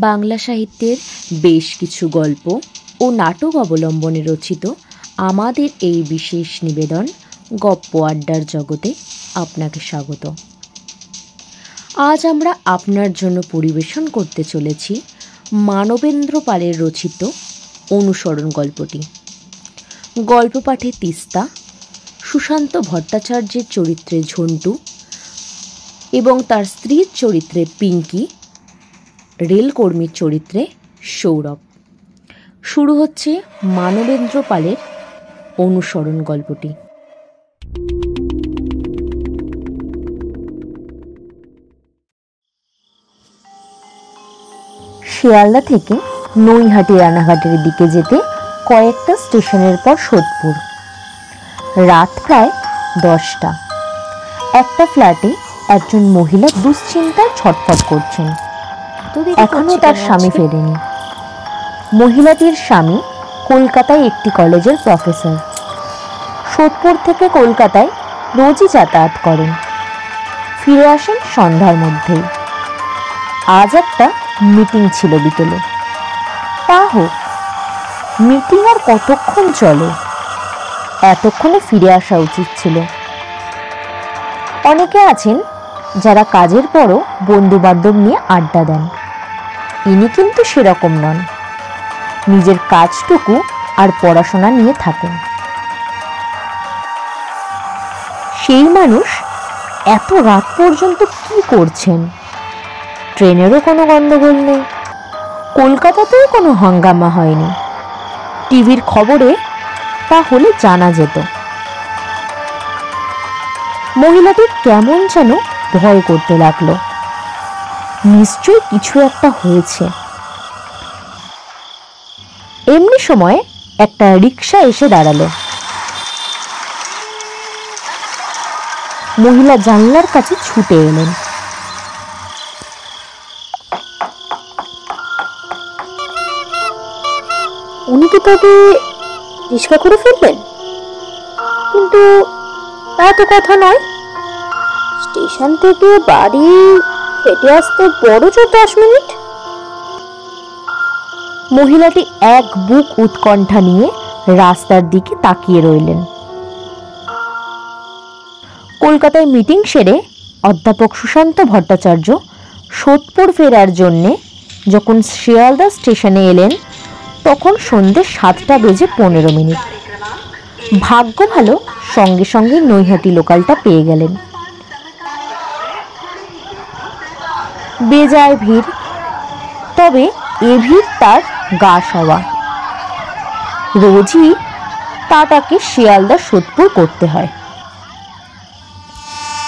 বাংলা সাহিত্যের বেশ কিছু গল্প ও নাটক অবলম্বনে রচিত আমাদের এই বিশেষ নিবেদন গপ্প আড্ডার জগতে আপনাকে স্বাগত। আজ আমরা আপনার জন্য পরিবেশন করতে চলেছি মানবেন্দ্র পালের রচিত অনুসরণ গল্পটি। গল্প পাঠে তিস্তা, সুশান্ত ভট্টাচার্যের চরিত্রে ঝন্টু এবং তার স্ত্রীর চরিত্রে পিঙ্কি রেলকর্মীর চরিত্রে সৌরভ। শুরু হচ্ছে মানবেন্দ্র পালের অনুসরণ গল্পটি। শিয়ালদা থেকে নৈহাটি রানাঘাটের দিকে যেতে কয়েকটা স্টেশনের পর সোদপুর। রাত প্রায় দশটা। একটা ফ্ল্যাটে একজন মহিলা দুশ্চিন্তায় ছটফট করছেন। এখনও তার স্বামী ফেরেনি। মহিলাটির স্বামী কলকাতায় একটি কলেজের প্রফেসর। সোদপুর থেকে কলকাতায় রোজই যাতায়াত করেন। ফিরে আসেন সন্ধ্যার মধ্যেই আজ একটা মিটিং ছিল বিকেলে। তা হোক মিটিং আর কতক্ষণ চলে? এতক্ষণে ফিরে আসা উচিত ছিল। অনেকে আছেন যারা কাজের পরও বন্ধুবান্ধব নিয়ে আড্ডা দেন। ইনি কিন্তু সেরকম নন। নিজের কাজটুকু আর পড়াশোনা নিয়ে থাকেন। সেই মানুষ এত রাত পর্যন্ত কি করছেন? ট্রেনেরও কোনো গণ্ডগোল নেই। কলকাতাতেও কোনো হাঙ্গামা হয়নি। টিভির খবরে তা হলে জানা যেত। মহিলাটির কেমন যেন ভয় করতে লাগল। নিশ্চয়ই কিছু একটা হয়েছে। এমনি সময় একটা রিক্সা এসে দাঁড়াল। মহিলা জানলার কাছে ছুটে এলেন। উনি কি তবে রিস্কা করে ফেলবেন? কিন্তু তা তো কথা নয়। স্টেশন থেকে বাড়ি হেঁটে আসতে বড় জোর দশ মিনিট? মহিলাটি এক বুক উৎকণ্ঠা নিয়ে রাস্তার দিকে তাকিয়ে রইলেন। কলকাতায় মিটিং সেরে অধ্যাপক সুশান্ত ভট্টাচার্য সোদপুর ফেরার জন্যে যখন শিয়ালদা স্টেশনে এলেন, তখন সন্ধ্যে সাতটা বেজে পনেরো মিনিট। ভাগ্য ভালো, সঙ্গে সঙ্গে নৈহাটি লোকালটা পেয়ে গেলেন। বেজায় ভিড়। তবে এ ভিড় তার গা সওয়া। রোজই তাকে শিয়ালদা সোদপুর করতে হয়।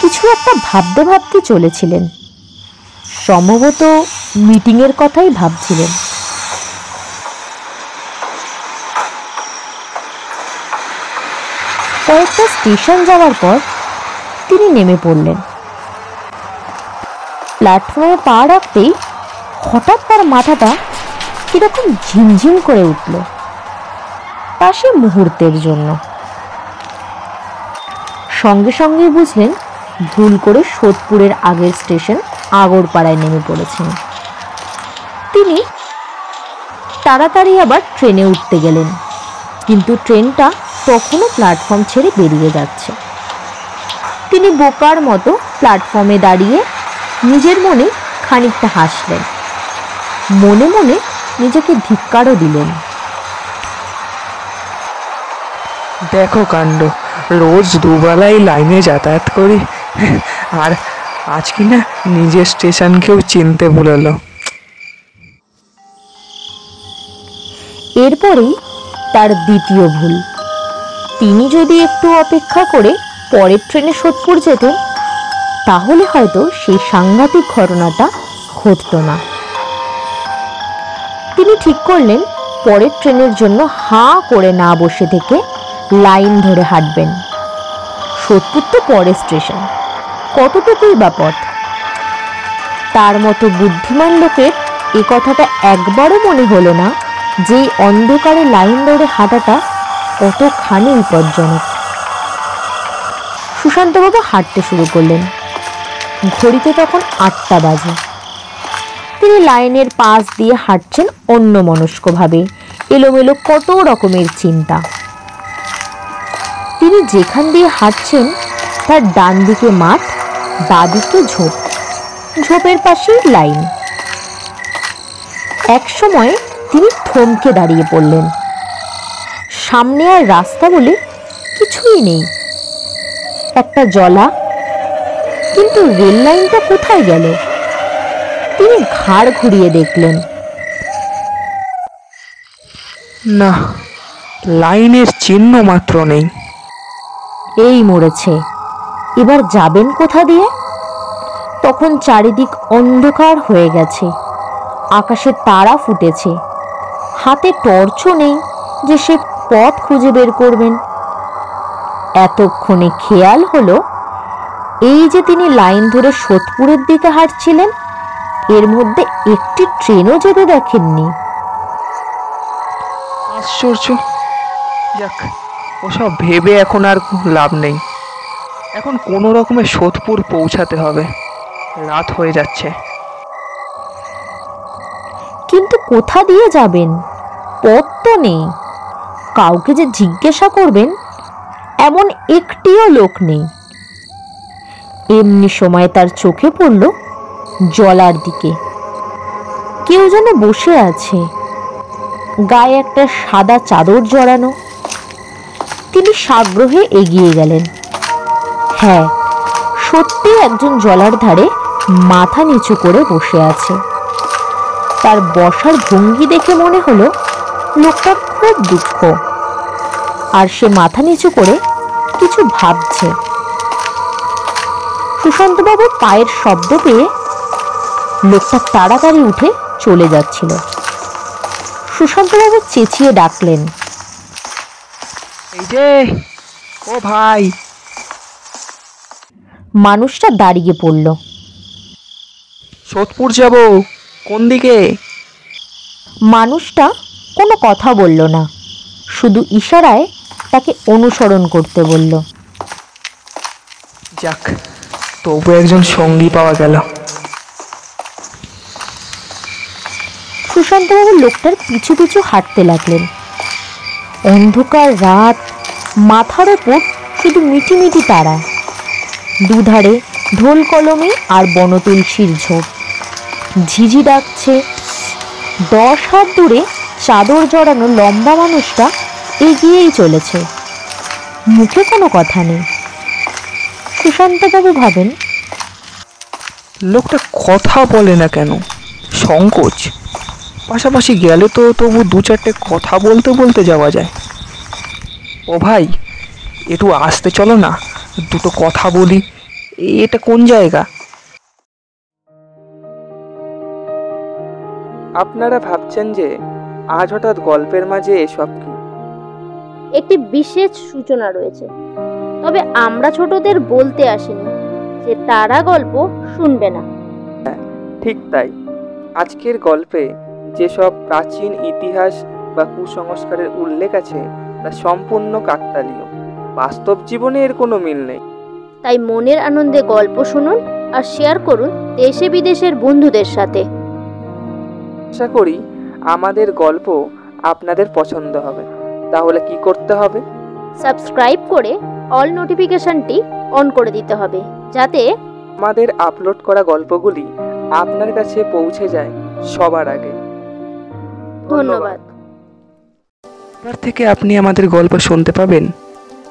কিছু একটা ভাবতে ভাবতে চলেছিলেন। সম্ভবত মিটিংয়ের কথাই ভাবছিলেন। কয়েকটা স্টেশন যাওয়ার পর তিনি নেমে পড়লেন। প্ল্যাটফর্মে পা রাখতেই হঠাৎ তার মাথাটা কীরকম ঝিমঝিম করে উঠল তা সে মুহূর্তের জন্য। সঙ্গে সঙ্গে বুঝলেন ভুল করে সোদপুরের আগের স্টেশন আগরপাড়ায় নেমে পড়েছেন। তিনি তাড়াতাড়ি আবার ট্রেনে উঠতে গেলেন, কিন্তু ট্রেনটা তখনও প্ল্যাটফর্ম ছেড়ে বেরিয়ে যাচ্ছে। তিনি বোকার মতো প্ল্যাটফর্মে দাঁড়িয়ে নিজের মনে খানিকটা হাসলেন। মনে মনে নিজেকে ধিক্কারও দিলেন। দেখো কাণ্ড রোজ দুবেলাই লাইনে যাতায়াত করি। আর আজ কি না নিজের স্টেশনকেও চিনতে ভুললো। এরপরেই তার দ্বিতীয় ভুল। তিনি যদি একটু অপেক্ষা করে পরের ট্রেনে সোদপুর যেতেন তাহলে হয়তো সেই সাংঘাতিক ঘটনাটা ঘটত না। তিনি ঠিক করলেন, পরের ট্রেনের জন্য হাঁ করে না বসে থেকে লাইন ধরে হাঁটবেন। সোদপুর তো পরের স্টেশন। কতটুকুই বা পথ? তার মতো বুদ্ধিমান লোকের এ কথাটা একবারও মনে হলো না যে অন্ধকারে লাইন ধরে হাঁটাটা কতখানি বিপজ্জনক। সুশান্তবাবু হাঁটতে শুরু করলেন। ঘড়িতে তখন আটটা বাজে। তিনি লাইনের পাশ দিয়ে হাঁটছেন অন্য মনস্কভাবে এলোমেলো কত রকমের চিন্তা। তিনি যেখান দিয়ে হাঁটছেন, তার ডান দিকে মাঠ, বাদিকে ঝোপ। ঝোপের পাশে লাইন। এক সময় তিনি থমকে দাঁড়িয়ে পড়লেন। সামনে আর রাস্তা বলে কিছুই নেই। একটা জলা কিন্তু রেল লাইনটা কোথায় গেল? তিনি ঘাড় ঘুরিয়ে দেখলেন। না লাইনের চিহ্ন মাত্র নেই। এই মরেছে। এবার যাবেন কোথা দিয়ে? তখন চারিদিক অন্ধকার হয়ে গেছে। আকাশে তারা ফুটেছে। হাতে টর্চও নেই যে সে পথ খুঁজে বের করবেন। এতক্ষণে খেয়াল হলো এই যে তিনি লাইন ধরে সোদপুরের দিকে হাঁটছিলেন এর মধ্যে একটি ট্রেনও যেতে দেখেননি। আশ্চর্য। যাক ওসব ভেবে এখন আর লাভ নেই। এখন কোনো রকমে সোদপুর পৌঁছাতে হবে। রাত হয়ে যাচ্ছে। কিন্তু কোথা দিয়ে যাবেন? পথ তো নেই। কাউকে যে জিজ্ঞাসা করবেন এমন একটিও লোক নেই। এমনি সময় তার চোখে পড়ল জলার দিকে। কেউ যেন বসে আছে। গায়ে একটা সাদা চাদর জড়ানো। তিনি সাগ্রহে এগিয়ে গেলেন। হ্যাঁ সত্যি একজন জলার ধারে মাথা নিচু করে বসে আছে। তার বসার ভঙ্গি দেখে মনে হলো লোকটার খুব দুঃখ। আর সে মাথা নিচু করে কিছু ভাবছে। সুশান্তবাবুর পায়ের শব্দ পেয়ে লোকটা তাড়াতাড়ি উঠে চলে যাচ্ছিল। সুশান্তবাবু চেঁচিয়ে ডাকলেন এই যে ও ভাই। মানুষটা দাঁড়িয়ে পড়ল। সোদপুর যাব কোন দিকে? মানুষটা কোনো কথা বলল না শুধু ইশারায় তাকে অনুসরণ করতে বলল। যাক তবু একজন সঙ্গী পাওয়া গেল। সুশান্তবাবু লোকটার পিছু পিছু হাঁটতে লাগলেন। অন্ধকার রাত, মাথার ওপর শুধু মিটিমিটি তারা। দুধারে ঢোল কলমে আর বনতুলসীর ঝোপ। ঝিঝি ডাকছে। দশ হাত দূরে চাদর জড়ানো লম্বা মানুষটা এগিয়েই চলেছে। মুখে কোনো কথা নেই। সুশান্তবাবু ভাবেন লোকটা কথা বলে না কেন? সংকোচ। পাশাপাশি গেলে তো তবু দু চারটে কথা বলতে বলতে যাওয়া যায়। ও ভাই একটু আসতে চলো না। দুটো কথা বলি। এটা কোন জায়গা? আপনারা ভাবছেন যে আজ হঠাৎ গল্পের মাঝে এসব কি? একটি বিশেষ সূচনা রয়েছে। তবে আমরা ছোটদের বলতে আসিনি যে তারা গল্প শুনবে না। ঠিক তাই। আজকের গল্পে যেসব প্রাচীন ইতিহাস বা কুসংস্কারের উল্লেখ আছে তা সম্পূর্ণ কাকতালীয়। বাস্তব জীবনে এর কোনো মিল নেই। তাই মনের আনন্দে গল্প শুনুন আর শেয়ার করুন দেশে বিদেশের বন্ধুদের সাথে। আশা করি আমাদের গল্প আপনাদের পছন্দ হবে। তাহলে কি করতে হবে? সাবস্ক্রাইব করে অল নোটিফিকেশনটি অন করে দিতে হবে যাতে আমাদের আপলোড করা গল্পগুলি আপনার কাছে পৌঁছে যায় সবার আগে। ধন্যবাদ। এবার থেকে আপনি আমাদের গল্প শুনতে পাবেন?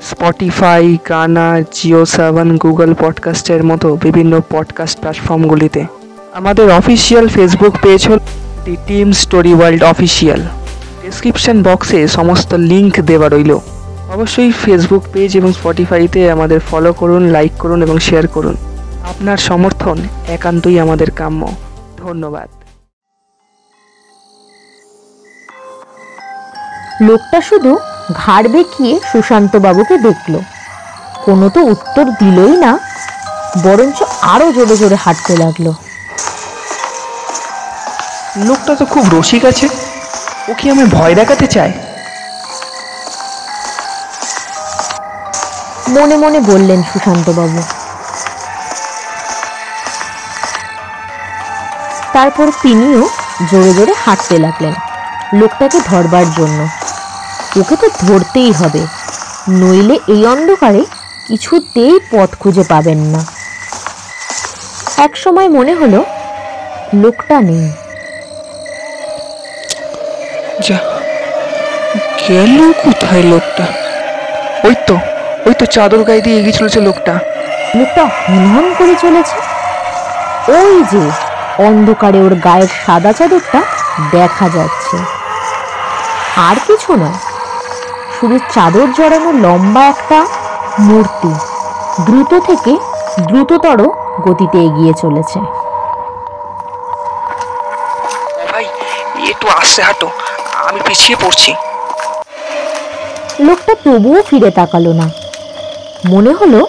Spotify Gaana Jio seven Google পডকাস্টের মতো বিভিন্ন পডকাস্ট প্ল্যাটফর্মগুলিতে আমাদের অফিসিয়াল ফেসবুক পেজ হল the team story world official description বক্সে সমস্ত লিঙ্ক দেওয়া রইল। অবশ্যই ফেসবুক পেজ এবং স্পটিফাইতে আমাদের ফলো করুন লাইক করুন এবং শেয়ার করুন। আপনার সমর্থন একান্তই আমাদের কাম্য। ধন্যবাদ। লোকটা শুধু ঘাড় বেঁকিয়ে সুশান্তবাবুকে দেখল। কোনো তো উত্তর দিলই না বরঞ্চ আরও জোরে জোরে হাঁটতে লাগল। লোকটা তো খুব রসিক আছে। ও কি আমায় ভয় দেখাতে চায়? মনে মনে বললেন সুশান্তবাবু। তারপর তিনিও জোরে জোরে হাঁটতে লাগলেন, লোকটাকে ধরবার জন্য। ওকে তো ধরতেই হবে, নইলে এই অন্ধকারে কিছুতেই পথ খুঁজে পাবেন না। এক সময় মনে হলো, লোকটা নেই। যা, গেল কোথায় লোকটা? ওই তো। ওই তো চাদর গায়ে দিয়ে এগিয়ে চলেছে লোকটা। লোকটা হনহন করে চলেছে? ওই যে অন্ধকারে ওর গায়ের সাদা চাদরটা দেখা যাচ্ছে। আর কিছু নয় শুধু চাদর জড়ানো লম্বা একটা মূর্তি দ্রুত থেকে দ্রুততর গতিতে এগিয়ে চলেছে। ভাই একটু আস্তে হাঁটো আমি পিছিয়ে পড়ছি। লোকটা তবুও ফিরে তাকালো না। মনে হলো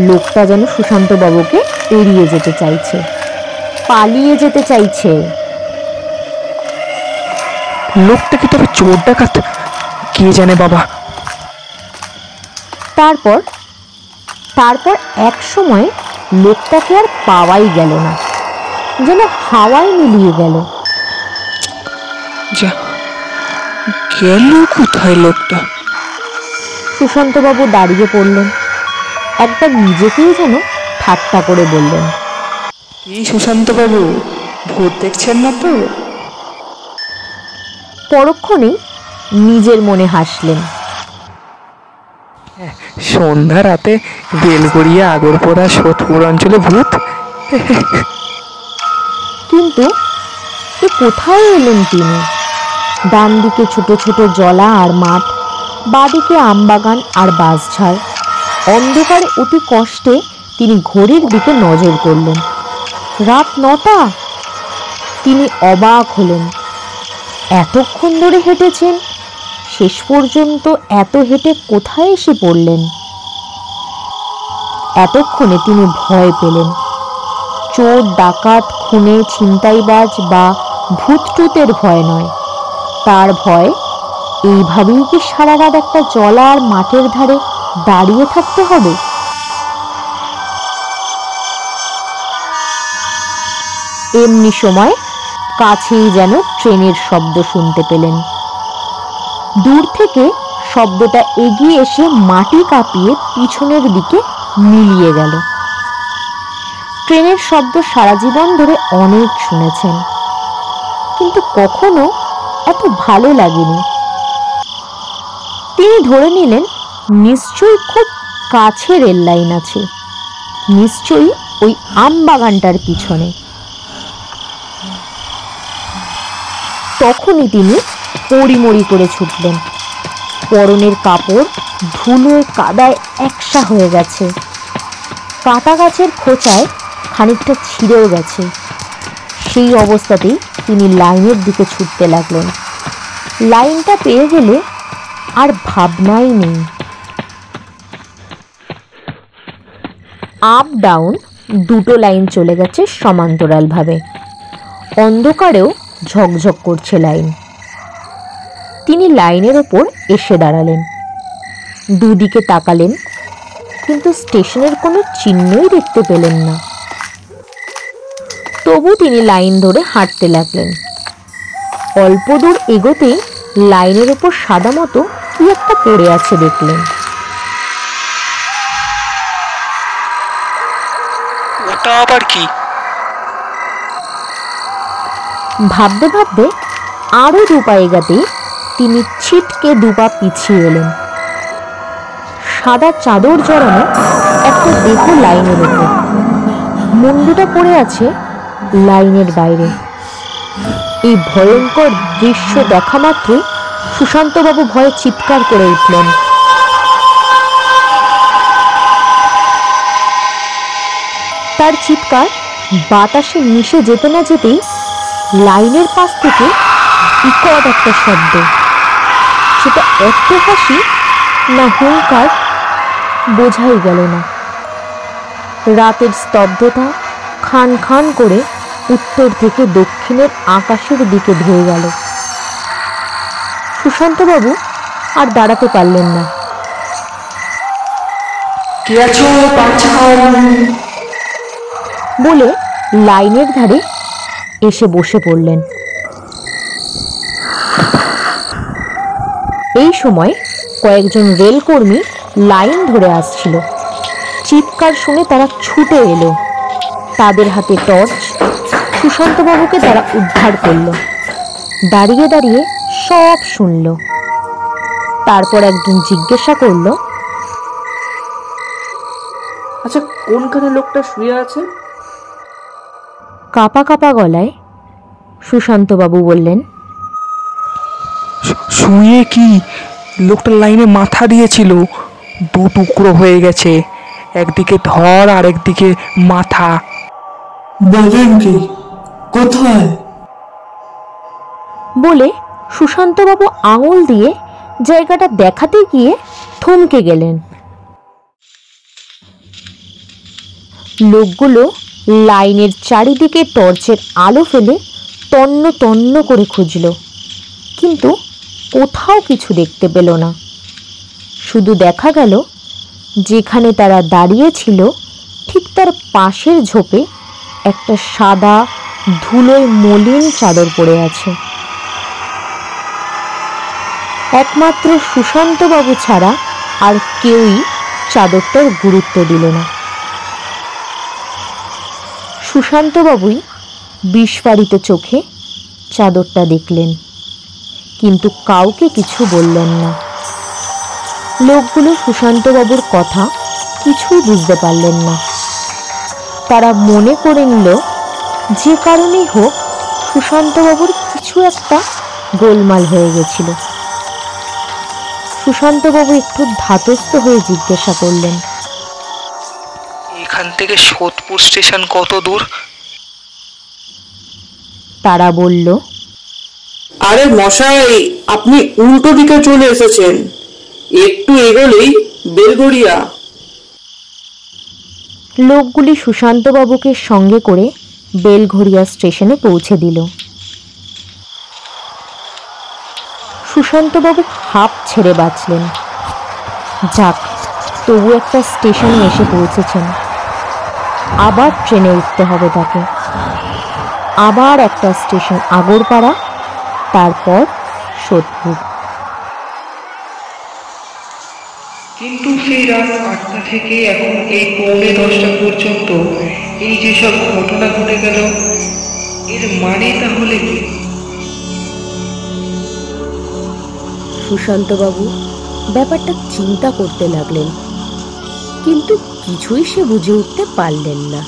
লোকটা যেন সুশান্ত বাবুকে এড়িয়ে যেতে চাইছে পালিয়ে যেতে চাইছে। লোকটা কি তবে চোর ডাকাত? কে জানে বাবা। তারপর তারপর এক সময় লোকটাকে আর পাওয়াই গেল না যেন হাওয়ায় মিলিয়ে গেল। যা গেল কোথায় লোকটা? সুশান্তবাবু দাঁড়িয়ে পড়লেন। একবার নিজেকেই যেন ঠাট্টা করে বললেন। এই সুশান্ত বাবু ভূত দেখছেন না তো? পরক্ষণেই নিজের মনে হাসলেন। সন্ধ্যা রাতে বেলগড়িয়া আগরপোড়া সোদপুর অঞ্চলে ভূত? কিন্তু এ কোথায় এলেন তিনি? ডান দিকে ছোট ছোট জলা আর মাঠ বাদিকে আমবাগান আর বাঁশঝাড়। অন্ধকারে অতি কষ্টে তিনি ঘড়ির দিকে নজর করলেন। রাত নটা? তিনি অবাক হলেন। এতক্ষণ ধরে হেঁটেছেন? শেষ পর্যন্ত এত হেঁটে কোথায় এসে পড়লেন? এতক্ষণে তিনি ভয় পেলেন। চোর, ডাকাত, খুনে, ছিনতাইবাজ বা ভূতটুতের ভয় নয়। তার ভয়, এইভাবেই কি সারা রাত একটা জলা আর মাঠের ধারে দাঁড়িয়ে থাকতে হবে। এমনি সময় কাছেই যেন ট্রেনের শব্দ শুনতে পেলেন। দূর থেকে শব্দটা এগিয়ে এসে মাটি কাঁপিয়ে পিছনের দিকে মিলিয়ে গেল। ট্রেনের শব্দ সারা জীবন ধরে অনেক শুনেছেন। কিন্তু কখনো এত ভালো লাগেনি। তিনি ধরে নিলেন নিশ্চয়ই খুব কাছে রেল লাইন আছে। নিশ্চয়ই ওই আম বাগানটার পিছনে। তখনই তিনি পড়িমড়ি করে ছুটলেন। পরনের কাপড় ধুলোয় কাদায় একসা হয়ে গেছে। কাটা গাছের খোঁচায় খানিকটা ছিঁড়েও গেছে। সেই অবস্থাতেই তিনি লাইনের দিকে ছুটতে লাগলেন। লাইনটা পেয়ে গেলে আর ভাবনাই নেই। আপ ডাউন দুটো লাইন চলে গেছে সমান্তরালভাবে। অন্ধকারেও ঝকঝক করছে লাইন তিনি লাইনের ওপর এসে দাঁড়ালেন। দুদিকে তাকালেন, কিন্তু স্টেশনের কোনো চিহ্নই দেখতে পেলেন না। তবু তিনি লাইন ধরে হাঁটতে লাগলেন। অল্প দূর এগোতেই লাইনের ওপর সাদা মতো কি একটা পড়ে আছে দেখলেন। ওটা আবার কি? ভাবতে ভাবতে আরও দুপা এগাতেই তিনি ছিটকে দুপা পিছিয়ে এলেন। সাদা চাদর জড়ানো একটা দেহ লাইনের ওপর মুন্ডুটা পড়ে আছে লাইনের বাইরে। এই ভয়ঙ্কর দৃশ্য দেখা মাত্রই সুশান্তবাবু ভয়ে চিৎকার করে উঠলেন। তার চিৎকার বাতাসে মিশে যেতে না যেতেই লাইনের পাশ থেকে বিকট একটা শব্দ। সেটা এত হাসি না হুঙ্কার বোঝাই গেল না। রাতের স্তব্ধতা খান খান করে উত্তর থেকে দক্ষিণের আকাশের দিকে ধেয়ে গেল। সুশান্তবাবু আর দাঁড়াতে পারলেন না। কে আছো? বলে লাইনের ধারে এসে বসে পড়লেন। এই সময় কয়েকজন রেলকর্মী লাইন ধরে আসছিল। চিৎকার শুনে তারা ছুটে এলো। তাদের হাতে টর্চ। সুশান্তবাবুকে তারা উদ্ধার করল। দাঁড়িয়ে দাঁড়িয়ে সব শুনল। তারপর একজন জিজ্ঞাসা করল আচ্ছা কোনখানে লোকটা শুয়ে আছে? কাপা কাপা গলায় সুশান্তবাবু বললেন শুয়ে কি? লোকটার লাইনে মাথা দিয়েছিল। দু টুকরো হয়ে গেছে। একদিকে ধর আর একদিকে মাথা। বলেন কি? কোথায়? বলে সুশান্তবাবু আঙুল দিয়ে জায়গাটা দেখাতে গিয়ে থমকে গেলেন। লোকগুলো লাইনের চারিদিকে টর্চের আলো ফেলে তন্ন তন্ন করে খুঁজল। কিন্তু কোথাও কিছু দেখতে পেল না। শুধু দেখা গেল, যেখানে তারা দাঁড়িয়েছিল ঠিক তার পাশের ঝোপে একটা সাদা, ধুলোয় মলিন চাদর পড়ে আছে। একমাত্র সুশান্তবাবু ছাড়া আর কেউই চাদরটার গুরুত্ব দিল না। সুশান্তবাবুই বিস্ফারিত চোখে চাদরটা দেখলেন, কিন্তু কাউকে কিছু বললেন না। লোকগুলো সুশান্তবাবুর কথা কিছুই বুঝতে পারলেন না। তারা মনে করে নিল, যে কারণেই হোক সুশান্তবাবুর কিছু একটা গোলমাল হয়ে গেছিল। সুশান্তবাবু একটু ধাতস্থ হয়ে জিজ্ঞাসা করলেন এখান থেকে সোদপুর স্টেশন কত দূর? তারা বলল আরে মশাই আপনি উল্টো দিকে চলে এসেছেন। একটু এগোলেই বেলগড়িয়া। লোকগুলি সুশান্তবাবুকে সঙ্গে করে বেলঘরিয়া স্টেশনে পৌঁছে দিল। সুশান্তবাবু হাঁপ ছেড়ে বাঁচলেন। যাক তবু একটা স্টেশনে এসে পৌঁছেছেন। আবার ট্রেনে উঠতে হবে তাকে। আবার একটা স্টেশন আগরপাড়া তারপর সোদপুর। কিন্তু সেই রাত আটটা থেকে এখন এই পৌনে দশটা পর্যন্ত এই যেসব ঘটনা ঘটে গেল এর মানে তাহলে কি? সুশান্তবাবু ব্যাপারটা চিন্তা করতে লাগলেন। কিন্তু কিছুই সে বুঝে উঠতে পারলেন না।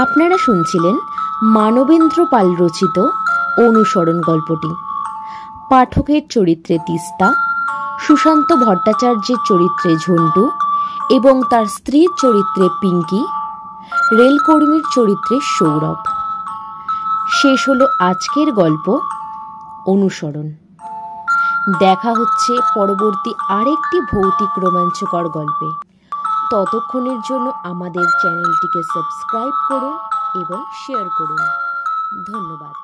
আপনারা শুনছিলেন মানবেন্দ্র পাল রচিত অনুসরণ গল্পটি। পাঠকের চরিত্রে তিস্তা, সুশান্ত ভট্টাচার্যের চরিত্রে ঝন্টু এবং তার স্ত্রীর চরিত্রে পিঙ্কি রেলকর্মীর চরিত্রে সৌরভ। শেষ হলো আজকের গল্প, অনুসরণ। দেখা হচ্ছে পরবর্তী আরেকটি ভৌতিক রোমাঞ্চকর গল্পে। ততক্ষণের জন্য আমাদের চ্যানেলটিকে সাবস্ক্রাইব করুন এবং শেয়ার করুন। ধন্যবাদ।